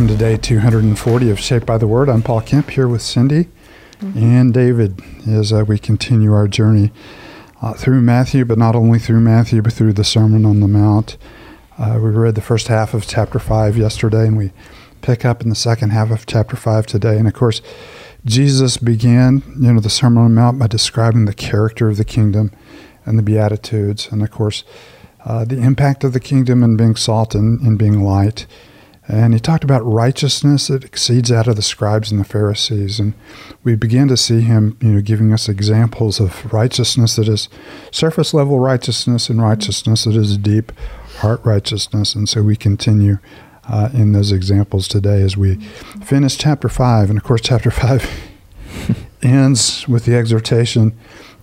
Welcome to day 240 of Shaped by the Word. I'm Paul Kemp here with Cindy mm-hmm. and David as uh, we continue our journey uh, through Matthew, but not only through Matthew, but through the Sermon on the Mount. Uh, we read the first half of chapter 5 yesterday, and we pick up in the second half of chapter 5 today. And of course, Jesus began, you know, the Sermon on the Mount by describing the character of the kingdom and the Beatitudes, and of course, uh, the impact of the kingdom and being salt and, and being light. And he talked about righteousness that exceeds out of the scribes and the Pharisees. And we began to see him, you know, giving us examples of righteousness that is surface level righteousness and righteousness that is deep heart righteousness. And so we continue uh, in those examples today as we finish chapter 5. And of course, chapter 5 ends with the exhortation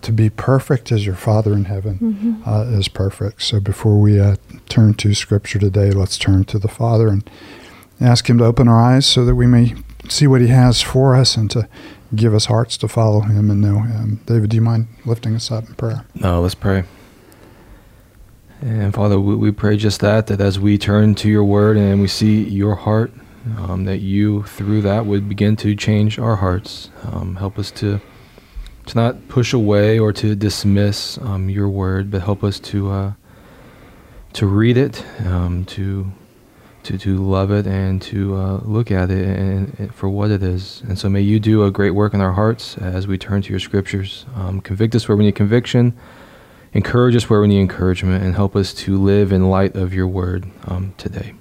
to be perfect as your Father in heaven mm-hmm. uh, is perfect. So before we uh, turn to Scripture today, let's turn to the Father and ask Him to open our eyes so that we may see what He has for us and to give us hearts to follow Him and know Him. David, do you mind lifting us up in prayer? No, let's pray. And Father, we, we pray just that, that as we turn to your word and we see your heart, um, that you, through that, would begin to change our hearts. Um, help us to to not push away or to dismiss um, your word, but help us to uh, to read it, um, to to to love it, and to uh, look at it and, and, for what it is. And so, may you do a great work in our hearts as we turn to your scriptures. Um, convict us where we need conviction, encourage us where we need encouragement, and help us to live in light of your word um, today.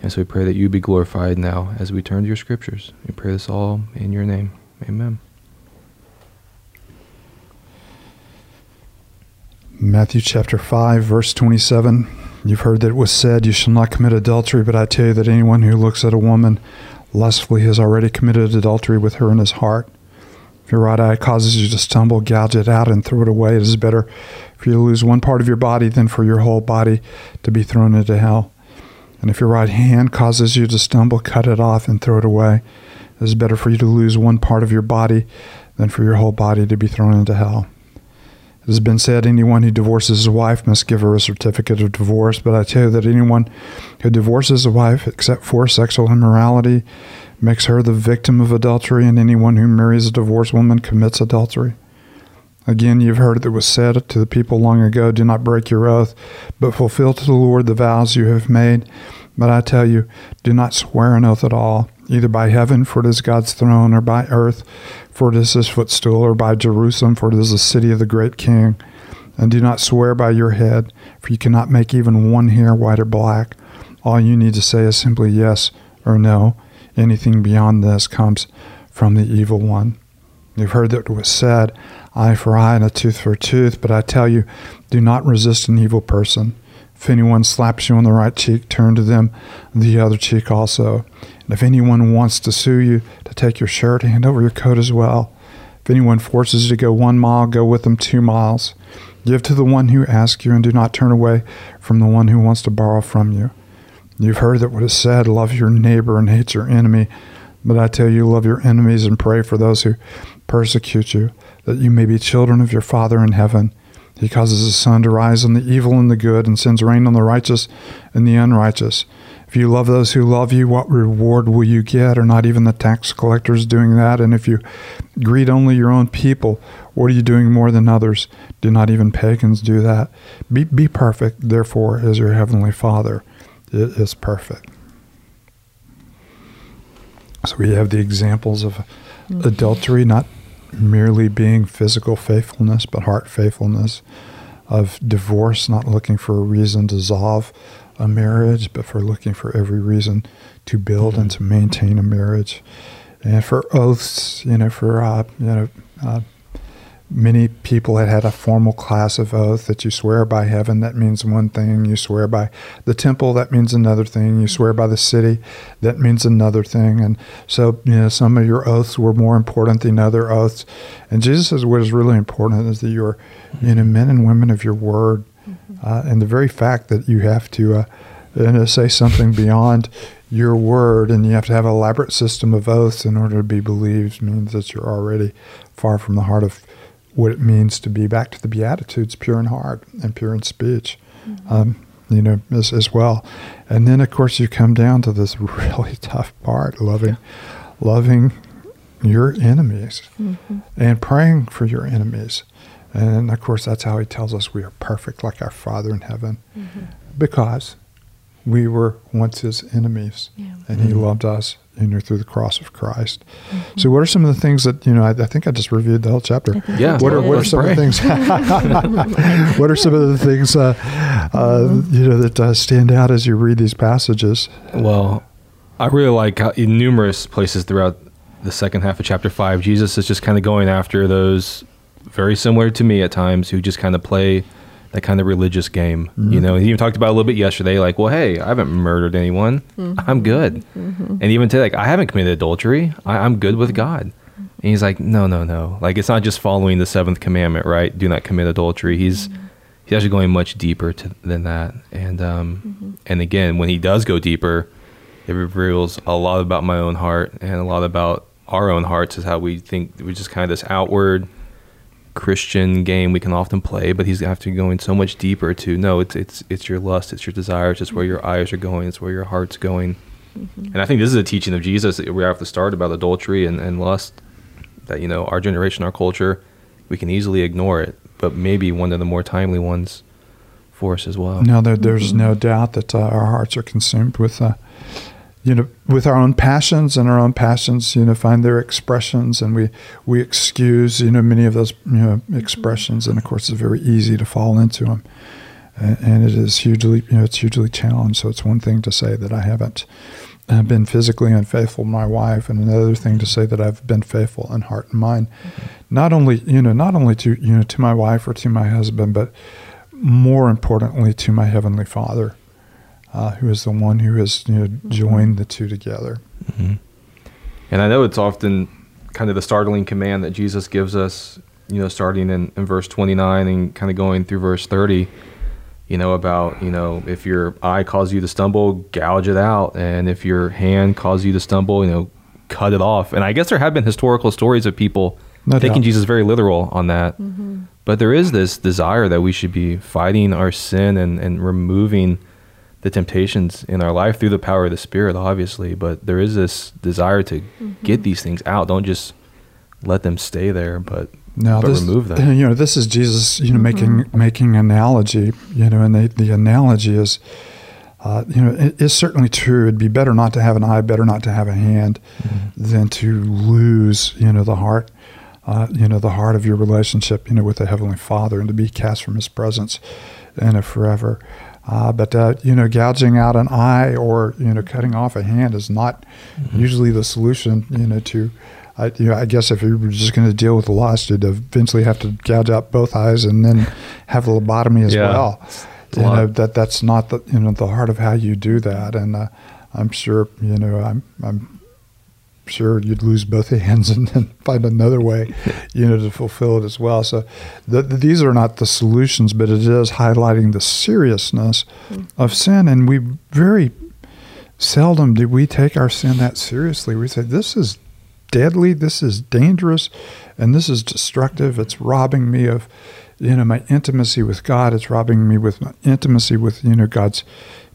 And so, we pray that you be glorified now as we turn to your scriptures. We pray this all in your name. Amen. Matthew chapter 5, verse 27. You've heard that it was said, You shall not commit adultery, but I tell you that anyone who looks at a woman lustfully has already committed adultery with her in his heart. If your right eye causes you to stumble, gouge it out and throw it away. It is better for you to lose one part of your body than for your whole body to be thrown into hell. And if your right hand causes you to stumble, cut it off and throw it away. It is better for you to lose one part of your body than for your whole body to be thrown into hell. It has been said anyone who divorces his wife must give her a certificate of divorce, but I tell you that anyone who divorces a wife except for sexual immorality makes her the victim of adultery, and anyone who marries a divorced woman commits adultery. Again, you've heard that it was said to the people long ago, Do not break your oath, but fulfill to the Lord the vows you have made. But I tell you, do not swear an oath at all, either by heaven, for it is God's throne, or by earth, for it is his footstool, or by Jerusalem, for it is the city of the great king. And do not swear by your head, for you cannot make even one hair white or black. All you need to say is simply yes or no. Anything beyond this comes from the evil one. You've heard that it was said, eye for eye and a tooth for a tooth, but I tell you, do not resist an evil person. If anyone slaps you on the right cheek, turn to them the other cheek also. And if anyone wants to sue you to take your shirt, hand over your coat as well. If anyone forces you to go one mile, go with them two miles. Give to the one who asks you, and do not turn away from the one who wants to borrow from you. You've heard that what is said, love your neighbor and hate your enemy. But I tell you, love your enemies and pray for those who persecute you, that you may be children of your Father in heaven. He causes his sun to rise on the evil and the good, and sends rain on the righteous and the unrighteous. If you love those who love you, what reward will you get? Are not even the tax collectors doing that? And if you greet only your own people, what are you doing more than others? Do not even pagans do that? Be, be perfect, therefore, as your heavenly Father is perfect. So we have the examples of mm-hmm. adultery, not merely being physical faithfulness, but heart faithfulness, of divorce, not looking for a reason to dissolve a marriage, but for looking for every reason to build and to maintain a marriage. And for oaths, you know, for, uh, you know, uh, many people had had a formal class of oath that you swear by heaven, that means one thing. You swear by the temple, that means another thing. You swear by the city, that means another thing. And so, you know, some of your oaths were more important than other oaths. And Jesus says what is really important is that you're, you know, men and women of your word. Mm-hmm. Uh, and the very fact that you have to, uh, you know, say something beyond your word and you have to have an elaborate system of oaths in order to be believed means that you're already far from the heart of what it means to be back to the Beatitudes, pure in heart and pure in speech. Mm-hmm. Um, you know, as, as well. And then, of course, you come down to this really tough part: loving, loving your enemies, Mm-hmm. and praying for your enemies. And of course, that's how he tells us we are perfect like our Father in heaven, Mm-hmm. because we were once his enemies, Yeah. and he Mhm. loved us, you know, through the cross of Christ. Mm-hmm. So, what are some of the things that you know? I, I think I just reviewed the whole chapter. Yeah. What are, what are Let's some of the things? what are some of the things uh, uh, you know that uh, stand out as you read these passages? Well, I really like how in numerous places throughout the second half of chapter five, Jesus is just kind of going after those very similar to me at times who just kind of play that kind of religious game. You mm-hmm. know, he even talked about a little bit yesterday, like, well, hey, I haven't murdered anyone. Mm-hmm. I'm good. Mm-hmm. And even today, like, I haven't committed adultery. I, I'm good with God. And he's like, no, no, no. Like, it's not just following the seventh commandment, right? Do not commit adultery. He's he's actually going much deeper to, than that. And um, and again, when he does go deeper, it reveals a lot about my own heart and a lot about our own hearts is how we think we're just kind of this outward Christian game we can often play, but he's after going so much deeper to no, it's it's it's your lust, it's your desires, it's where your eyes are going, it's where your heart's going. And I think this is a teaching of Jesus that we have to start about adultery and, and lust. That you know, our generation, our culture, we can easily ignore it, but maybe one of the more timely ones for us as well. No, there, there's no doubt that uh, our hearts are consumed with, uh, you know, with our own passions, and our own passions, you know, find their expressions, and we we excuse, you know, many of those you know expressions, and of course, it's very easy to fall into them, and, and it is hugely, you know, it's hugely challenged. So it's one thing to say that I haven't uh, been physically unfaithful to my wife, and another thing to say that I've been faithful in heart and mind, not only you know, not only to you know to my wife or to my husband, but more importantly to my heavenly Father, uh, who is the one who has you know joined the two together. hmm And I know it's often kind of the startling command that Jesus gives us, you know, starting in, in verse 29 and kind of going through verse 30, you know, about, you know, if your eye causes you to stumble, gouge it out. And if your hand causes you to stumble, you know, cut it off. And I guess there have been historical stories of people No taking doubt. Jesus very literal on that. But there is this desire that we should be fighting our sin and, and removing the temptations in our life through the power of the Spirit, obviously. But there is this desire to get these things out. Don't just let them stay there, but, Now but this, remove them. you know, this is Jesus, you know, making making analogy, you know, and the the analogy is, uh, you know, it is certainly true. It'd be better not to have an eye, better not to have a hand, than to lose, you know, the heart, uh, you know, the heart of your relationship, you know, with the heavenly Father, and to be cast from His presence, you know, forever. Uh, but uh, you know, gouging out an eye or you know, cutting off a hand is not usually the solution. You know, to I, you know, I guess if you were just going to deal with the loss, you'd eventually have to gouge out both eyes and then have a lobotomy as Yeah. well. You know that that's not the you know the heart of how you do that, and uh, I'm sure you know I'm I'm sure you'd lose both hands and then find another way, you know, to fulfill it as well. So the, the- these are not the solutions, but it is highlighting the seriousness mm-hmm. of sin, and we very seldom do we take our sin that seriously. We say this is deadly, this is dangerous, and this is destructive. It's robbing me of, you know, my intimacy with God. It's robbing me with my intimacy with you know God's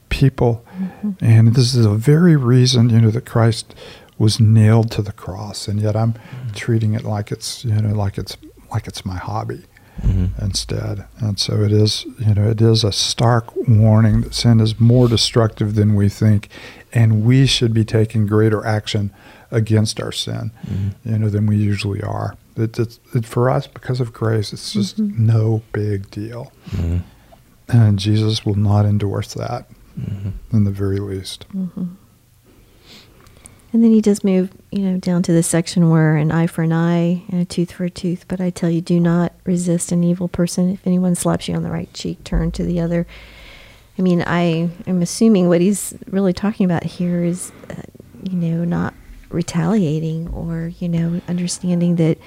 people, mm-hmm. and this is the very reason you know that Christ was nailed to the cross, and yet I'm treating it like it's you know like it's like it's my hobby Mhm. instead. And so it is, you know, it is a stark warning that sin is more destructive than we think, and we should be taking greater action against our sin, Mhm. you know, than we usually are. It, it's it, for us because of grace. It's just no big deal, Mhm. and Jesus will not endorse that Mhm. in the very least. And then he does move, you know, down to the section where an eye for an eye and a tooth for a tooth. But I tell you, do not resist an evil person. If anyone slaps you on the right cheek, turn to the other. I mean, I am assuming what he's really talking about here is, uh, you know, not retaliating or you know, understanding that,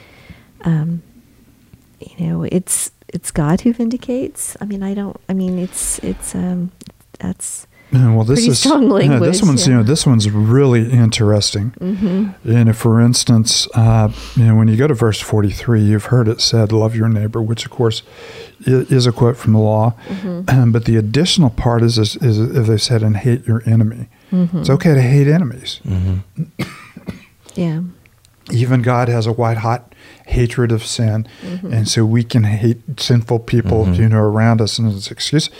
um, you know, it's it's God who vindicates. I mean, I don't. I mean, it's it's um, that's well, this Pretty is strong yeah, this one's you know this one's really interesting. Mm-hmm. You know, for instance, uh, you know when you go to verse forty three, you've heard it said, "Love your neighbor," which of course is a quote from the law. Mm-hmm. Um, but the additional part is, is, is if they said, "And hate your enemy." Mm-hmm. It's okay to hate enemies. Mm-hmm. Yeah. Even God has a white hot hatred of sin, Mm-hmm. and so we can hate sinful people, Mhm. you know, around us. And it's excuse.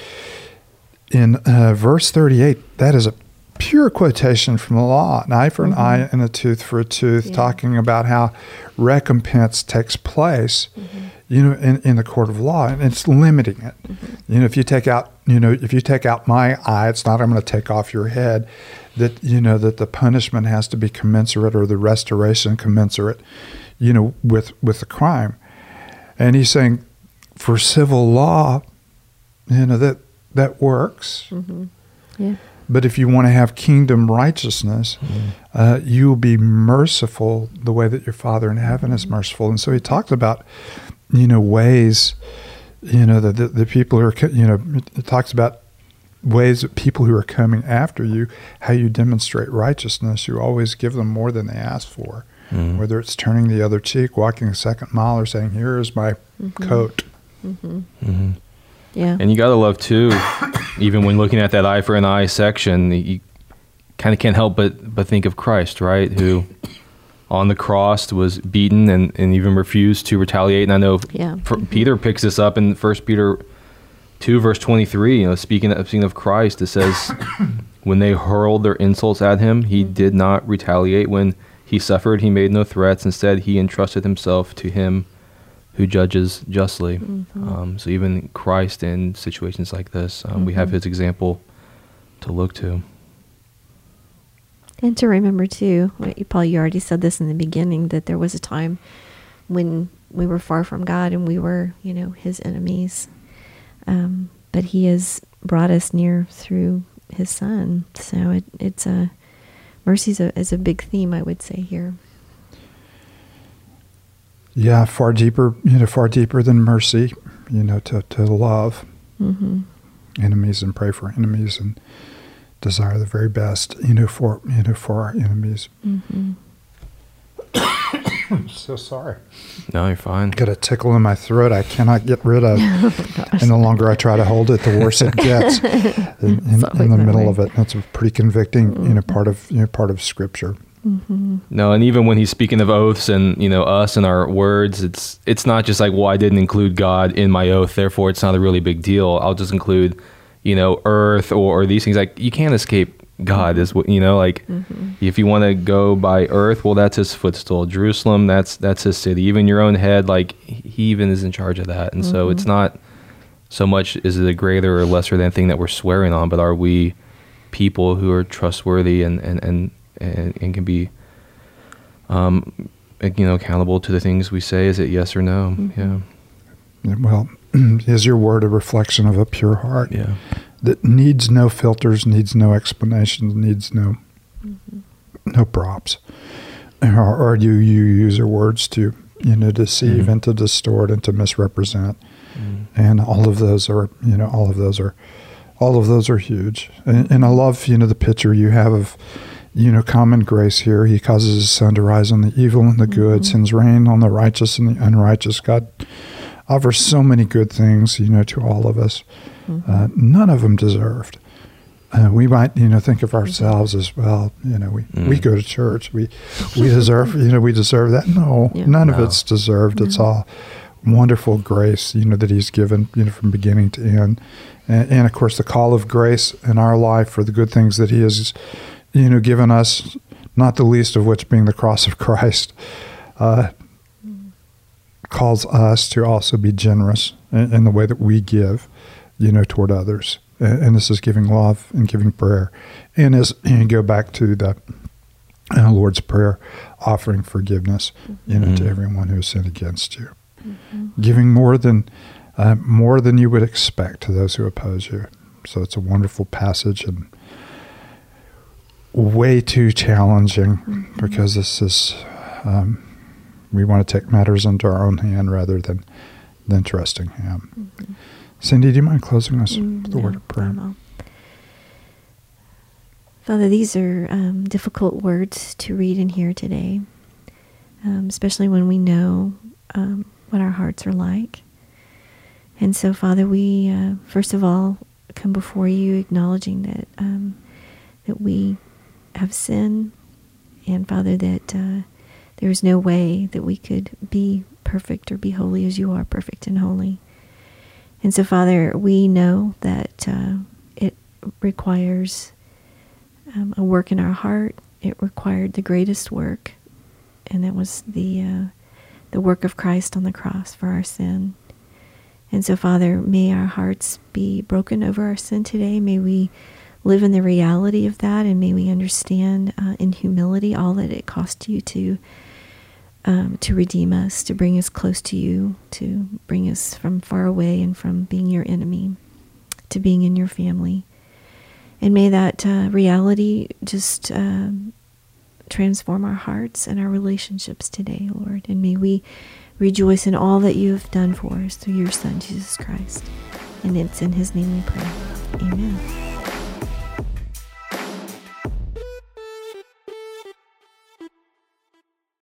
In uh, verse thirty-eight, that is a pure quotation from the law: "An eye for an eye, and a tooth for a tooth," Yeah. talking about how recompense takes place. Mm-hmm. You know, in, in the court of law, and it's limiting it. You know, if you take out, you know, if you take out my eye, it's not I'm going to take off your head. That you know that the punishment has to be commensurate, or the restoration commensurate. You know, with with the crime, and he's saying, for civil law, you know that that works. Mm-hmm. Yeah. But if you want to have kingdom righteousness, uh, you will be merciful the way that your Father in heaven is merciful. And so he talks about, you know, ways, you know, that the, the people who are, you know, it talks about ways that people who are coming after you, how you demonstrate righteousness. You always give them more than they ask for, Mhm. whether it's turning the other cheek, walking a second mile, or saying, "Here is my coat." Mm-hmm. Mm-hmm. Yeah. And you gotta love too, even when looking at that eye for an eye section, you kind of can't help but but think of Christ, right? Who on the cross was beaten and, and even refused to retaliate. And I know Yeah. for, Peter picks this up in First Peter two verse twenty three. You know, speaking of, speaking of Christ, it says, "When they hurled their insults at him, he mm-hmm. did not retaliate. When he suffered, he made no threats. Instead, he entrusted himself to him." Who judges justly? Um, so even Christ in situations like this, um, we have His example to look to. And to remember too, Paul, you already said this in the beginning that there was a time when we were far from God and we were, you know, His enemies. Um, but He has brought us near through His Son. So it, it's a mercy is a, is a big theme, I would say here. Yeah, far deeper, you know, far deeper than mercy, you know, to, to love Mm-hmm. enemies and pray for enemies and desire the very best, you know, for you know, for our enemies. Mm-hmm. I'm so sorry. No, you're fine. Got a tickle in my throat I cannot get rid of. Oh, and the longer I try to hold it, the worse it gets. in, in, It's always in the middle way. of it, that's a pretty convicting, you know, part of you know, part of Scripture. Mm-hmm. No, and even when he's speaking of oaths and you know us and our words, it's it's not just like well I didn't include God in my oath, therefore it's not a really big deal. I'll just include you know earth or, or these things. Like you can't escape God. Is what you know. Like if you want to go by earth, well that's His footstool. Jerusalem, that's that's His city. Even your own head, like He even is in charge of that. And so it's not so much is it a greater or lesser than thing that we're swearing on, but are we people who are trustworthy and and and and, and can be um you know accountable to the things we say. Is it yes or no? Yeah. Well, is your word a reflection of a pure heart? yeah. That needs no filters, needs no explanations, needs no no props, or, or you you use your words to you know deceive Mhm. and to distort and to misrepresent, and all of those are you know all of those are all of those are huge. And, and I love you know the picture you have of you know common grace here. He causes his sun to rise on the evil and the good, sends rain on the righteous and the unrighteous. God offers so many good things you know to all of us. Uh, none of them deserved. Uh, we might, you know, think of ourselves as well. You know, we, we Mm. go to church. We we deserve, you know, we deserve that. No, Yeah. none of No. it's deserved. It's all wonderful grace, you know, that He's given, you know, from beginning to end, and, and of course the call of grace in our life for the good things that He has, you know, given us. Not the least of which being the cross of Christ. Uh, calls us to also be generous in, in the way that we give, you know, toward others. And, and this is giving love and giving prayer. And as and you go back to the uh, Lord's Prayer, offering forgiveness, you know, to Mhm. everyone who has sinned against you, giving more than uh, more than you would expect to those who oppose you. So it's a wonderful passage and way too challenging because this is um, we want to take matters into our own hand rather than than trusting Him. Cindy, do you mind closing us with the word of prayer? Mm, Father, these are um, difficult words to read and hear today, um, especially when we know um, what our hearts are like. And so, Father, we uh, first of all come before you acknowledging that um, that we have sin, and Father, that uh, there is no way that we could be perfect or be holy as you are perfect and holy. And so, Father, we know that uh, it requires um, a work in our heart. It required the greatest work, and that was the uh, the work of Christ on the cross for our sin. And so, Father, may our hearts be broken over our sin today. May we live in the reality of that, and may we understand uh, in humility all that it cost you to um, to redeem us, to bring us close to you, to bring us from far away and from being your enemy to being in your family. And may that uh, reality just uh, transform our hearts and our relationships today, Lord. And may we rejoice in all that you have done for us through your Son, Jesus Christ. And it's in his name we pray. Amen.